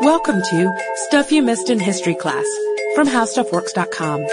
Welcome to Stuff You Missed in History Class from HowStuffWorks.com.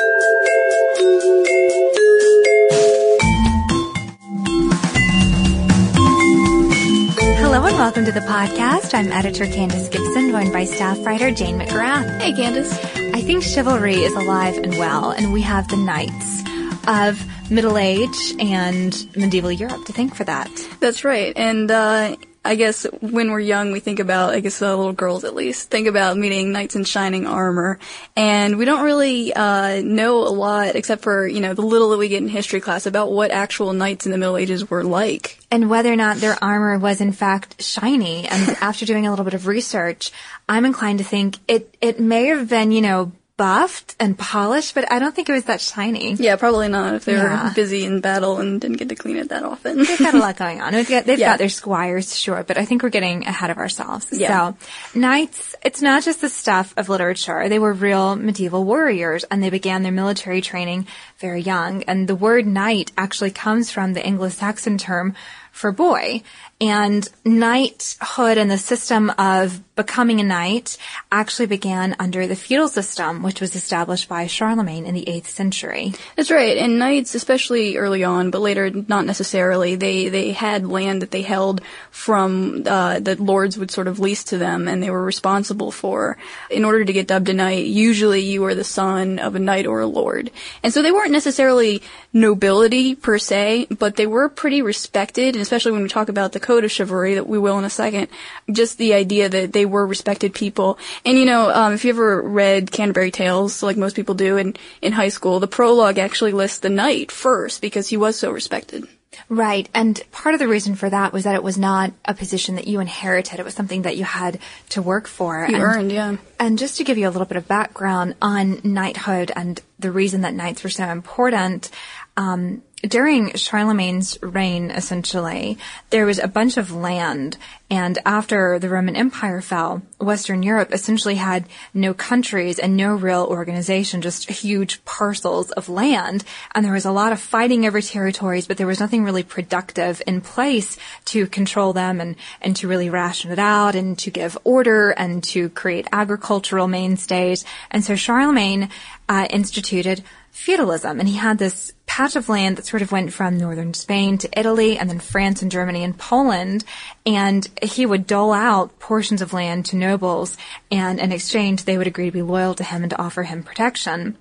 Hello and welcome to the podcast. I'm editor Candace Gibson, joined by staff writer Jane McGrath. Hey, Candace. I think chivalry is alive and well, and we have the knights of Middle Age and medieval Europe to thank for that. That's right. And uh, I guess when we're young, we think about, I guess the little girls at least, think about meeting knights in shining armor. And we don't really uh, know a lot, except for, you know, the little that we get in history class about what actual knights in the Middle Ages were like. And whether or not their armor was in fact shiny. And after doing a little bit of research, I'm inclined to think it, it may have been, you know, buffed and polished, but I don't think it was that shiny. Yeah, probably not if they Yeah. were busy in battle and didn't get to clean it that often. They've got a lot going on. They've got, they've Yeah. got their squires, sure, but I think we're getting ahead of ourselves. Yeah. So, knights, it's not just the stuff of literature. They were real medieval warriors, and they began their military training very young. And the word knight actually comes from the Anglo-Saxon term for boy. And knighthood and the system of becoming a knight actually began under the feudal system, which was established by Charlemagne in the 8th century. That's right. And knights, especially early on, but later not necessarily, they, they had land that they held from, uh, that lords would sort of lease to them and they were responsible for. In order to get dubbed a knight, usually you were the son of a knight or a lord. And so they weren't necessarily nobility per se, but they were pretty respected, and especially when we talk about the code of chivalry that we will in a second, just the idea that they were respected people. And you know, um, if you ever read Canterbury Tales, like most people do in, in high school, the prologue actually lists the knight first because he was so respected. Right. And part of the reason for that was that it was not a position that you inherited. It was something that you had to work for. You and, earned, yeah. And just to give you a little bit of background on knighthood and the reason that knights were so important, um, during Charlemagne's reign, essentially, there was a bunch of land, and after the Roman Empire fell, Western Europe essentially had no countries and no real organization, just huge parcels of land, and there was a lot of fighting over territories, but there was nothing really productive in place to control them and, and to really ration it out and to give order and to create agricultural mainstays. And so Charlemagne uh, instituted feudalism and he had this patch of land that sort of went from northern Spain to Italy and then France and Germany and Poland and he would dole out portions of land to nobles and in exchange they would agree to be loyal to him and to offer him protection.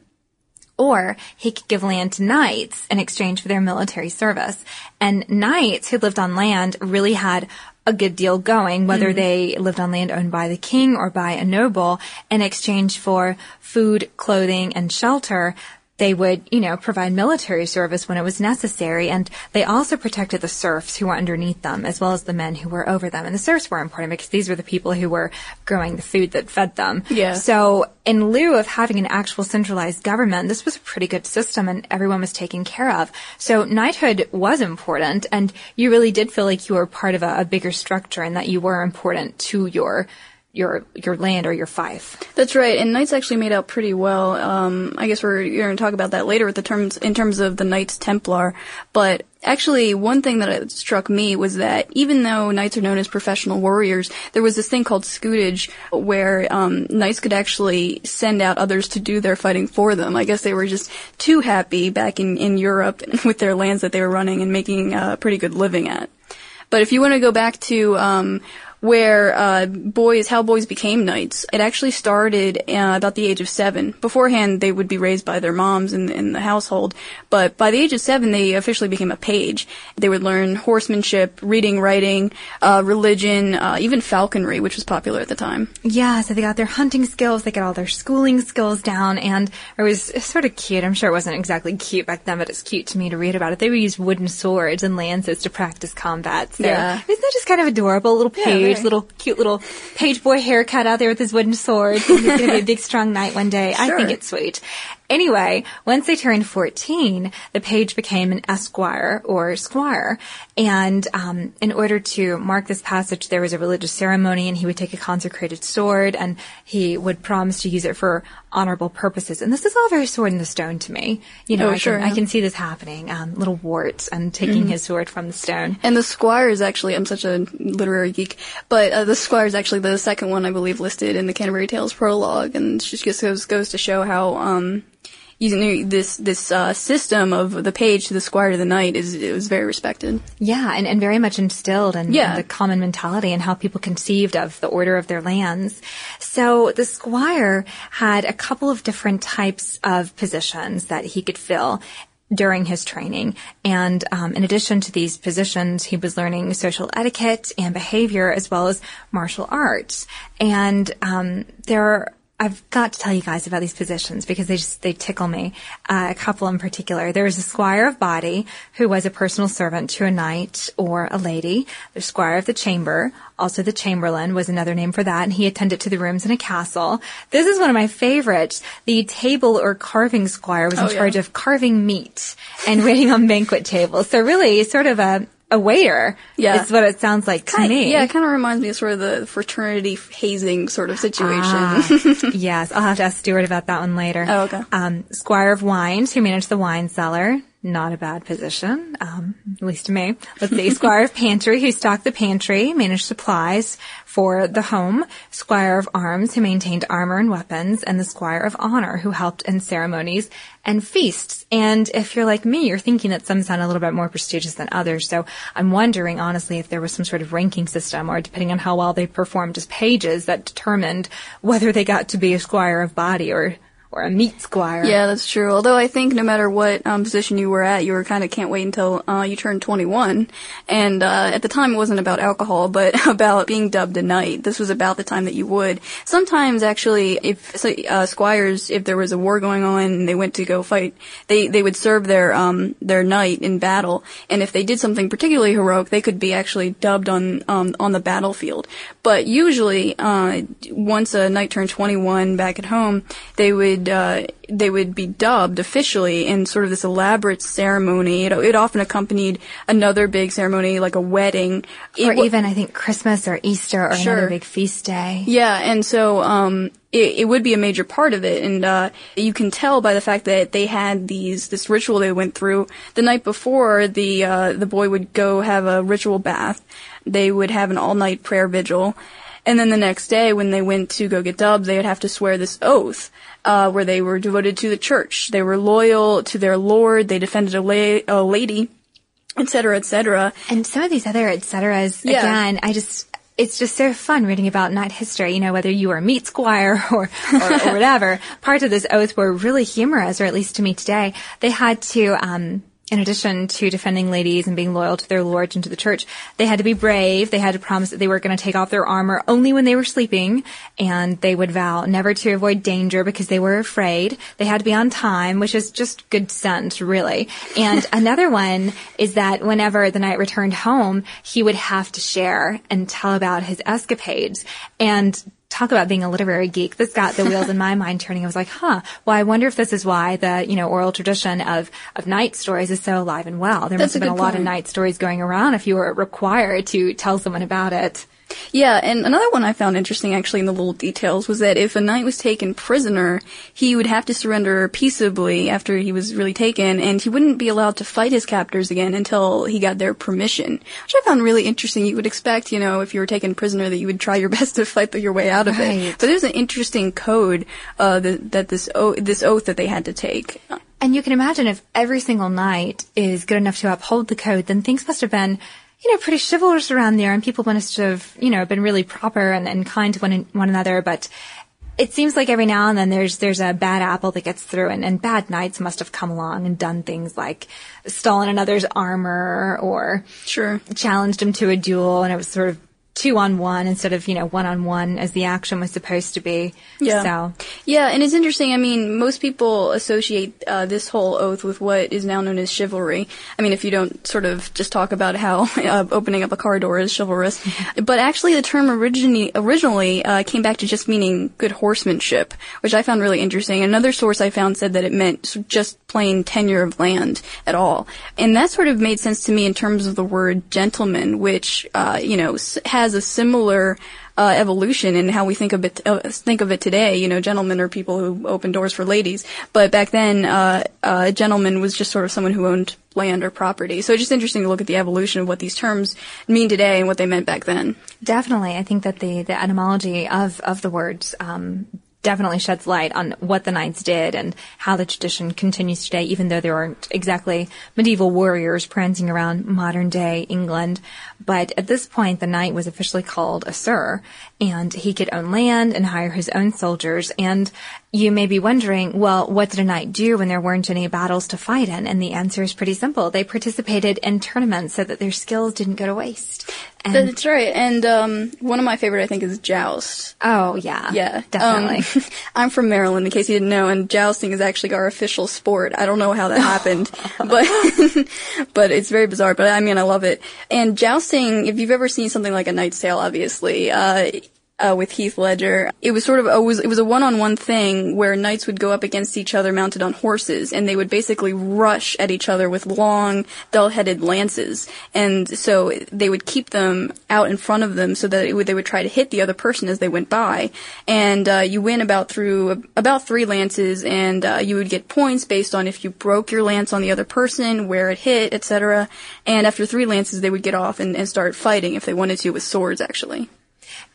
Or he could give land to knights in exchange for their military service. And knights who lived on land really had a good deal going, whether mm-hmm. they lived on land owned by the king or by a noble, in exchange for food, clothing, and shelter. They would, you know, provide military service when it was necessary, and they also protected the serfs who were underneath them, as well as the men who were over them. And the serfs were important because these were the people who were growing the food that fed them. Yeah. So, in lieu of having an actual centralized government, this was a pretty good system and everyone was taken care of. So, knighthood was important and you really did feel like you were part of a, a bigger structure and that you were important to your, your, your land or your fief. That's right, and knights actually made out pretty well. Um, I guess we're going to talk about that later with the terms in terms of the Knights Templar. But actually, one thing that struck me was that even though knights are known as professional warriors, there was this thing called scutage where um, knights could actually send out others to do their fighting for them. I guess they were just too happy back in in Europe with their lands that they were running and making a pretty good living at. But if you want to go back to um, where uh, boys, how boys became knights, it actually started uh, about the age of seven. Beforehand, they would be raised by their moms in, in the household, but by the age of seven, they officially became a page. They would learn horsemanship, reading, writing, uh, religion, uh, even falconry, which was popular at the time. Yeah, so they got their hunting skills, they got all their schooling skills down, and it was sort of cute. I'm sure it wasn't exactly cute back then, but it's cute to me to read about it. They would use wooden swords and lances to practice combat. So Yeah. isn't that just kind of adorable? Little page, little cute little page boy haircut out there with his wooden sword. He's going to be a big strong knight one day. I think it's sweet. Anyway, once they turned 14, the page became an esquire or squire. And um, in order to mark this passage, there was a religious ceremony, and he would take a consecrated sword, and he would promise to use it for honorable purposes. And this is all very sword in the stone to me. You know, Oh, I, sure, can, yeah. I can see this happening. Um, little Wart's and taking his sword from the stone. And the Squire is actually, I'm such a literary geek, but uh, the Squire is actually the second one I believe listed in the Canterbury Tales prologue, and it just goes, goes, goes to show how, um, using this, this, uh, system of the page to the Squire to the Knight is, it was very respected. Yeah, and, and very much instilled in, Yeah. in the common mentality and how people conceived of the order of their lands. So the squire had a couple of different types of positions that he could fill during his training. And um, in addition to these positions, he was learning social etiquette and behavior as well as martial arts. And um, there are I've got to tell you guys about these positions because they just they tickle me. Uh, a couple in particular. There was a squire of body who was a personal servant to a knight or a lady. The squire of the chamber, also the chamberlain, was another name for that, and he attended to the rooms in a castle. This is one of my favorites. The table or carving squire was in Oh, yeah. charge of carving meat and waiting on banquet tables. So really, sort of a a waiter. Yeah. is what it sounds like to me. Yeah, it kind of reminds me of sort of the fraternity hazing sort of situation. Ah, yes, I'll have to ask Stuart about that one later. Oh, okay. Um, Squire of Wines, who managed the wine cellar. Not a bad position, um, at least to me. Let's see. Squire of Pantry, who stocked the pantry, managed supplies for the home. Squire of Arms, who maintained armor and weapons. And the Squire of Honor, who helped in ceremonies and feasts. And if you're like me, you're thinking that some sound a little bit more prestigious than others. So I'm wondering, honestly, if there was some sort of ranking system or depending on how well they performed as pages that determined whether they got to be a squire of body or, or a meat squire. Yeah, that's true. Although I think no matter what um, position you were at, you were kind of can't wait until uh, you turned 21. And uh, at the time, it wasn't about alcohol, but about being dubbed a knight. This was about the time that you would. Sometimes, actually, if uh, squires, if there was a war going on and they went to go fight, they they would serve their um their knight in battle. And if they did something particularly heroic, they could be actually dubbed on um on the battlefield. But usually, uh, once a knight turned 21 back at home, they would uh, they would be dubbed officially in sort of this elaborate ceremony. It, it often accompanied another big ceremony like a wedding. Or wa- even, I think, Christmas or Easter or Sure. another big feast day. yeah, and so um, it, it would be a major part of it, and uh, you can tell by the fact that they had these this ritual they went through the night before. The uh, the boy would go have a ritual bath. They would have an all night prayer vigil, and then the next day when they went to go get dubbed, they would have to swear this oath. Uh, where they were devoted to the church, they were loyal to their lord, they defended a, la- a lady, etc., etc. And some of these other et ceteras, Yeah. again, I just, it's just so fun reading about knight history, you know, whether you were a meat squire or, or, or whatever. Parts of this oath were really humorous, or at least to me today. They had to, um, in addition to defending ladies and being loyal to their lords and to the church, they had to be brave. They had to promise that they were going to take off their armor only when they were sleeping, and they would vow never to avoid danger because they were afraid. They had to be on time, which is just good sense, really. And another one is that whenever the knight returned home, he would have to share and tell about his escapades. And talk about being a literary geek. This got the wheels in my mind turning. I was like, huh, well, I wonder if this is why the, you know, oral tradition of, of knight stories is so alive and well. There must have been a lot of knight stories going around if you were required to tell someone about it. Yeah, and another one I found interesting actually in the little details was that if a knight was taken prisoner, he would have to surrender peaceably after he was really taken, and he wouldn't be allowed to fight his captors again until he got their permission, which I found really interesting. You would expect, you know, if you were taken prisoner that you would try your best to fight your way out of Right. it. But there's an interesting code uh, that, that this o- this oath that they had to take. And you can imagine if every single knight is good enough to uphold the code, then things must have been, you know, pretty chivalrous around there and people must have, you know, been really proper and, and kind to one, one another. But it seems like every now and then there's, there's a bad apple that gets through and, and bad knights must have come along and done things like stolen another's armor or Sure. challenged him to a duel and it was sort of two on one instead of, you know, one on one as the action was supposed to be. Yeah. So, Yeah, and it's interesting. I mean, most people associate uh, this whole oath with what is now known as chivalry. I mean, if you don't sort of just talk about how uh, opening up a car door is chivalrous, but actually the term originally originally uh, came back to just meaning good horsemanship, which I found really interesting. Another source I found said that it meant just plain tenure of land at all, and that sort of made sense to me in terms of the word gentleman, which uh, you know s- has a similar uh, evolution in how we think of it uh, think of it today. You know, gentlemen are people who open doors for ladies, but back then, uh, uh, a gentleman was just sort of someone who owned land or property. So it's just interesting to look at the evolution of what these terms mean today and what they meant back then. Definitely. I think that the, the etymology of, of the words, um, definitely sheds light on what the knights did and how the tradition continues today, even though there aren't exactly medieval warriors prancing around modern day England. But at this point, the knight was officially called a sir, and he could own land and hire his own soldiers. And you may be wondering, well, what did a knight do when there weren't any battles to fight in? And the answer is pretty simple. They participated in tournaments so that their skills didn't go to waste. And, That's right. And um, one of my favorite, I think, is joust. oh, yeah. Yeah, Definitely. Um, I'm from Maryland, in case you didn't know, and jousting is actually our official sport. I don't know how that happened, but but it's very bizarre. But I mean, I love it. And jousting, if you've ever seen something like a Knight's Tale, obviously. Uh, uh, with Heath Ledger, it was sort of it was it was a one-on-one thing where knights would go up against each other mounted on horses, and they would basically rush at each other with long, dull-headed lances, and so they would keep them out in front of them so that would, they would try to hit the other person as they went by, and uh, you win about through about three lances, and uh, you would get points based on if you broke your lance on the other person, where it hit, etc. And after three lances, they would get off and, and start fighting if they wanted to with swords, actually.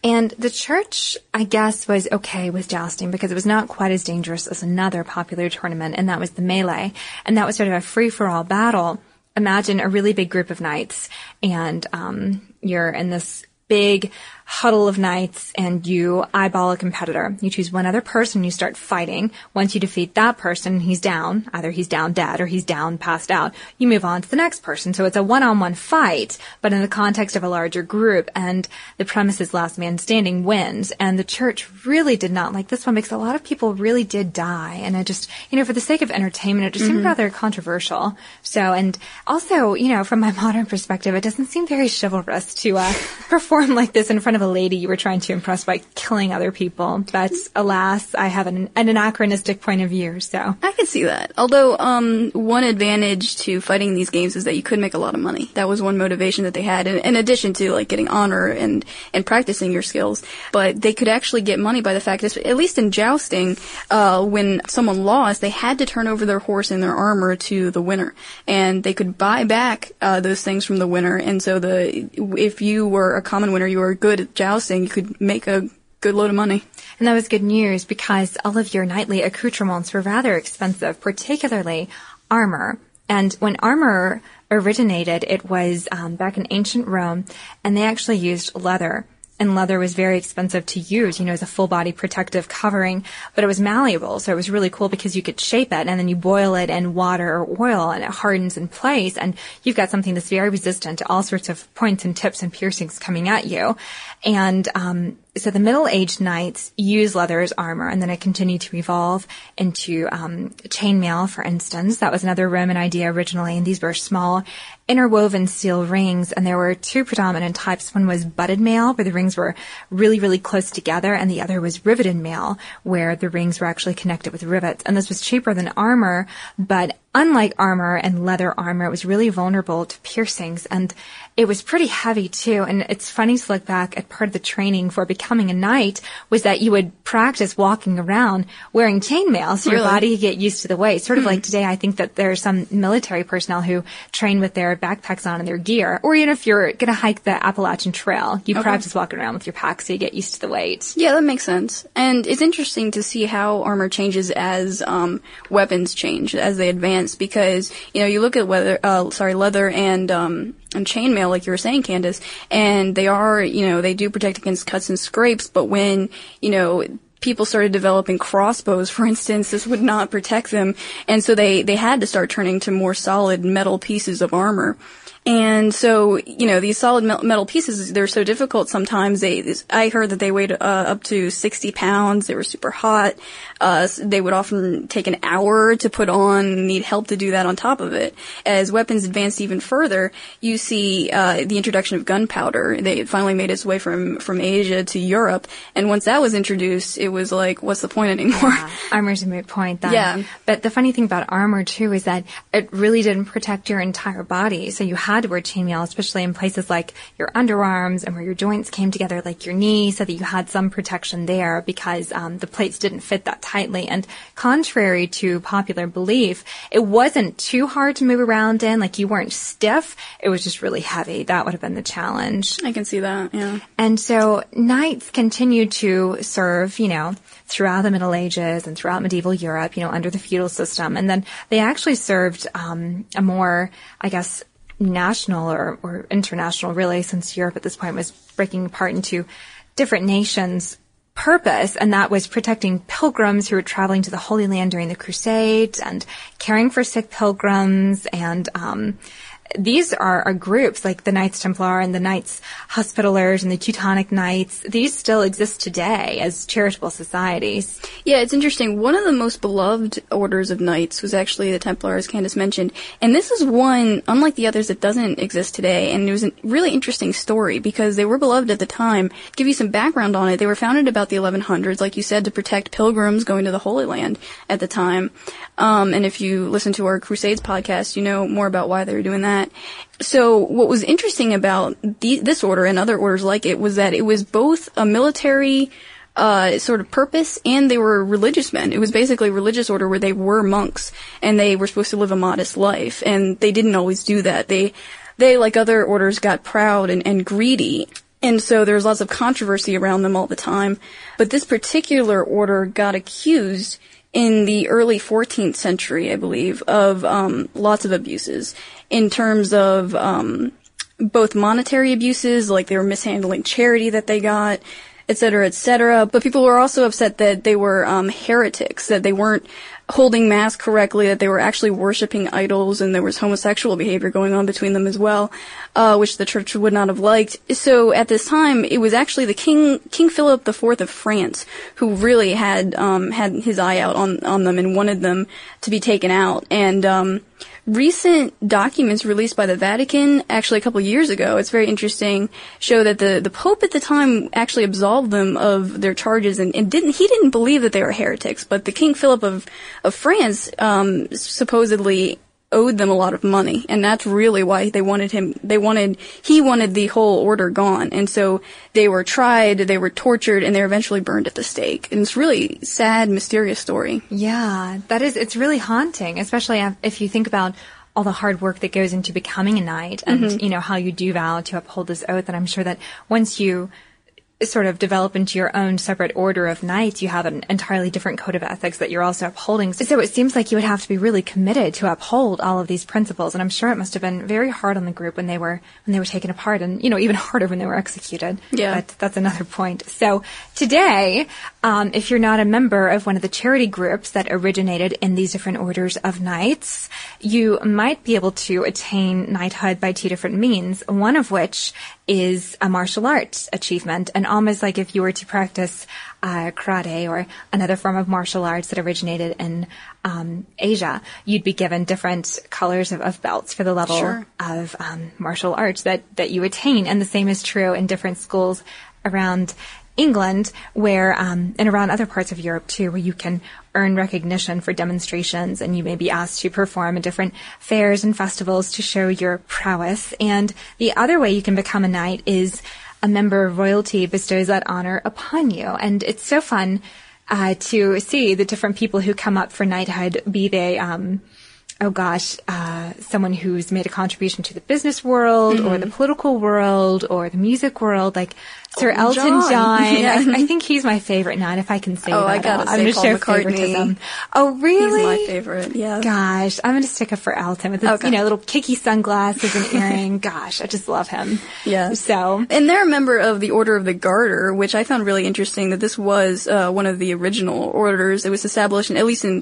And the church, I guess, was okay with jousting because it was not quite as dangerous as another popular tournament, and that was the melee. And that was sort of a free-for-all battle. Imagine a really big group of knights, and um, you're in this big huddle of knights and you eyeball a competitor. You choose one other person, you start fighting. Once you defeat that person, he's down. Either he's down dead or he's down passed out. You move on to the next person. So it's a one-on-one fight, but in the context of a larger group and the premise is last man standing wins. And the church really did not like this one because a lot of people really did die. And it just, you know, for the sake of entertainment, it just seemed rather controversial. So, and also, you know, from my modern perspective, it doesn't seem very chivalrous to uh, perform like this in front of a lady you were trying to impress by killing other people. But alas, I have an, an anachronistic point of view. So, I can see that. Although, um, one advantage to fighting these games is that you could make a lot of money. That was one motivation that they had, in, in addition to like getting honor and and practicing your skills. But they could actually get money by the fact that, at least in jousting, uh, when someone lost, they had to turn over their horse and their armor to the winner, and they could buy back uh, those things from the winner. And so, the if you were a common winner, you were good at jousting, you could make a good load of money. and that was good news because all of your knightly accoutrements were rather expensive, particularly armor. And when armor originated, it was um, back in ancient Rome, and they actually used leather. And leather was very expensive to use, you know, as a full body protective covering, but it was malleable, so it was really cool because you could shape it and then you boil it in water or oil and it hardens in place and you've got something that's very resistant to all sorts of points and tips and piercings coming at you. And, um, so the middle-aged knights used leather as armor, and then it continued to evolve into um, chainmail, for instance. That was another Roman idea originally, and these were small, interwoven steel rings, and there were two predominant types. One was butted mail, where the rings were really, really close together, and the other was riveted mail, where the rings were actually connected with rivets. And this was cheaper than armor, but unlike armor and leather armor, it was really vulnerable to piercings, and it was pretty heavy too. And it's funny to look back at part of the training for becoming a knight was that you would practice walking around wearing chainmail so your Really? body could get used to the weight. Sort of like hmm. today, I think that there are some military personnel who train with their backpacks on and their gear. Or even if you're going to hike the Appalachian Trail, you practice walking around with your pack so you get used to the weight. Yeah, that makes sense. And it's interesting to see how armor changes as um, weapons change as they advance. Because you know, you look at leather, uh, sorry, leather and um, and chainmail, like you were saying, Candace, and they are, you know, they do protect against cuts and scrapes. But when you know people started developing crossbows, for instance, this would not protect them, and so they they had to start turning to more solid metal pieces of armor. And so, you know, these solid metal pieces, they're so difficult sometimes. They, I heard that they weighed uh, up to 60 pounds. They were super hot. Uh, they would often take an hour to put on, need help to do that on top of it. As weapons advanced even further, you see, uh, the introduction of gunpowder. They finally made its way from, from Asia to Europe. And once that was introduced, it was like, what's the point anymore? Yeah. Armor's a moot point then. Yeah. But the funny thing about armor too is that it really didn't protect your entire body. So you had to wear chainmail, especially in places like your underarms and where your joints came together, like your knee, so that you had some protection there because um, the plates didn't fit that tightly. And contrary to popular belief, it wasn't too hard to move around in. Like you weren't stiff. It was just really heavy. That would have been the challenge. I can see that. Yeah. And so knights continued to serve, you know, throughout the Middle Ages and throughout medieval Europe, you know, under the feudal system. And then they actually served um, a more, I guess, national or, or international, really, since Europe at this point was breaking apart into different nations purpose, and that was protecting pilgrims who were traveling to the Holy Land during the Crusades and caring for sick pilgrims and um, these are, are, groups like the Knights Templar and the Knights Hospitallers and the Teutonic Knights. These still exist today as charitable societies. Yeah, it's interesting. One of the most beloved orders of knights was actually the Templar, as Candace mentioned. And this is one, unlike the others, that doesn't exist today. And it was a really interesting story because they were beloved at the time. Give you some background on it, they were founded about the 1100s, like you said, to protect pilgrims going to the Holy Land at the time. Um, and if you listen to our Crusades podcast, you know more about why they were doing that. So what was interesting about the, this order and other orders like it was that it was both a military uh, sort of purpose, and they were religious men. It was basically a religious order where they were monks, and they were supposed to live a modest life, and they didn't always do that. They, they like other orders, got proud and, and greedy, and so there's lots of controversy around them all the time. But this particular order got accused in the early 14th century, I believe, of um, lots of abuses in terms of um, both monetary abuses, like they were mishandling charity that they got, et cetera, et cetera. But people were also upset that they were um, heretics, that they weren't holding mass correctly, that they were actually worshiping idols, and there was homosexual behavior going on between them as well, uh, which the church would not have liked. So at this time, it was actually the King King Philip IV of France who really had um, had his eye out on on them and wanted them to be taken out, and um, recent documents released by the Vatican, actually a couple years ago, it's very interesting, show that the, the Pope at the time actually absolved them of their charges and, and didn't, he didn't believe that they were heretics, but the King Philip of, of France, um, supposedly owed them a lot of money, and that's really why they wanted him. They wanted he wanted the whole order gone, and so they were tried, they were tortured, and they were eventually burned at the stake. And it's really sad, mysterious story. Yeah, that is. It's really haunting, especially if you think about all the hard work that goes into becoming a knight, and mm-hmm. you know how you do vow to uphold this oath. And I'm sure that once you sort of develop into your own separate order of knights, you have an entirely different code of ethics that you're also upholding. So it seems like you would have to be really committed to uphold all of these principles. And I'm sure it must have been very hard on the group when they were when they were taken apart, and you know even harder when they were executed. Yeah, but that's another point. So today, um, if you're not a member of one of the charity groups that originated in these different orders of knights, you might be able to attain knighthood by two different means. One of which is a martial arts achievement, and almost like if you were to practice uh, karate or another form of martial arts that originated in um, Asia, you'd be given different colors of, of belts for the level sure. of um, martial arts that that you attain, and the same is true in different schools around England, where um, and around other parts of Europe too, where you can earn recognition for demonstrations, and you may be asked to perform at different fairs and festivals to show your prowess. And the other way you can become a knight is a member of royalty bestows that honor upon you, and it's so fun uh, to see the different people who come up for knighthood, be they um, oh gosh, uh, someone who's made a contribution to the business world mm-hmm. or the political world or the music world, like Sir Elton John. John. Yeah. I, I think he's my favorite knight, if I can say Oh, that. I gotta I'm say gonna Paul show McCartney. favoritism. Oh, really? He's my favorite. Yeah. Gosh, I'm gonna stick up for Elton with his, Okay. you know, little kicky sunglasses and earring. Gosh, I just love him. Yeah. So, And they're a member of the Order of the Garter, which I found really interesting that this was uh, one of the original orders. It was established in, at least in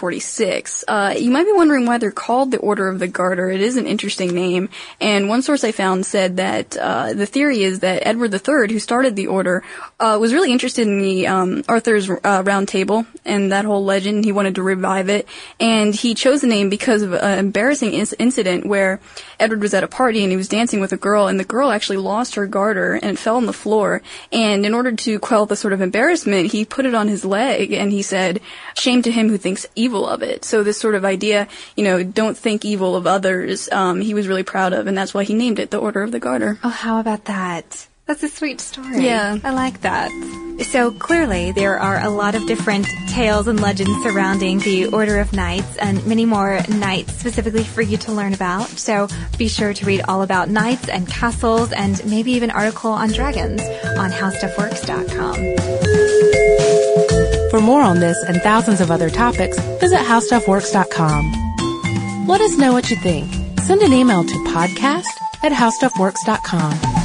1346. Uh, you might be wondering why they're called the Order of the Garter. It is an interesting name. And one source I found said that uh, the theory is that Edward III, who started the order, uh, was really interested in the um, Arthur's uh, Round Table and that whole legend. He wanted to revive it. And he chose the name because of an embarrassing inc- incident where Edward was at a party and he was dancing with a girl and the girl actually lost her garter and fell on the floor. And in order to quell the sort of embarrassment, he put it on his leg and he said, shame to him who thinks evil of it. So this sort of idea, you know, don't think evil of others, um, he was really proud of and that's why he named it the Order of the Garter. oh, how about that? That's a sweet story. Yeah. I like that. So clearly, there are a lot of different tales and legends surrounding the Order of Knights and many more knights specifically for you to learn about. So be sure to read all about knights and castles and maybe even article on dragons on howstuffworks.com. For more on this and thousands of other topics, visit howstuffworks.com. Let us know what you think. Send an email to podcast at howstuffworks.com.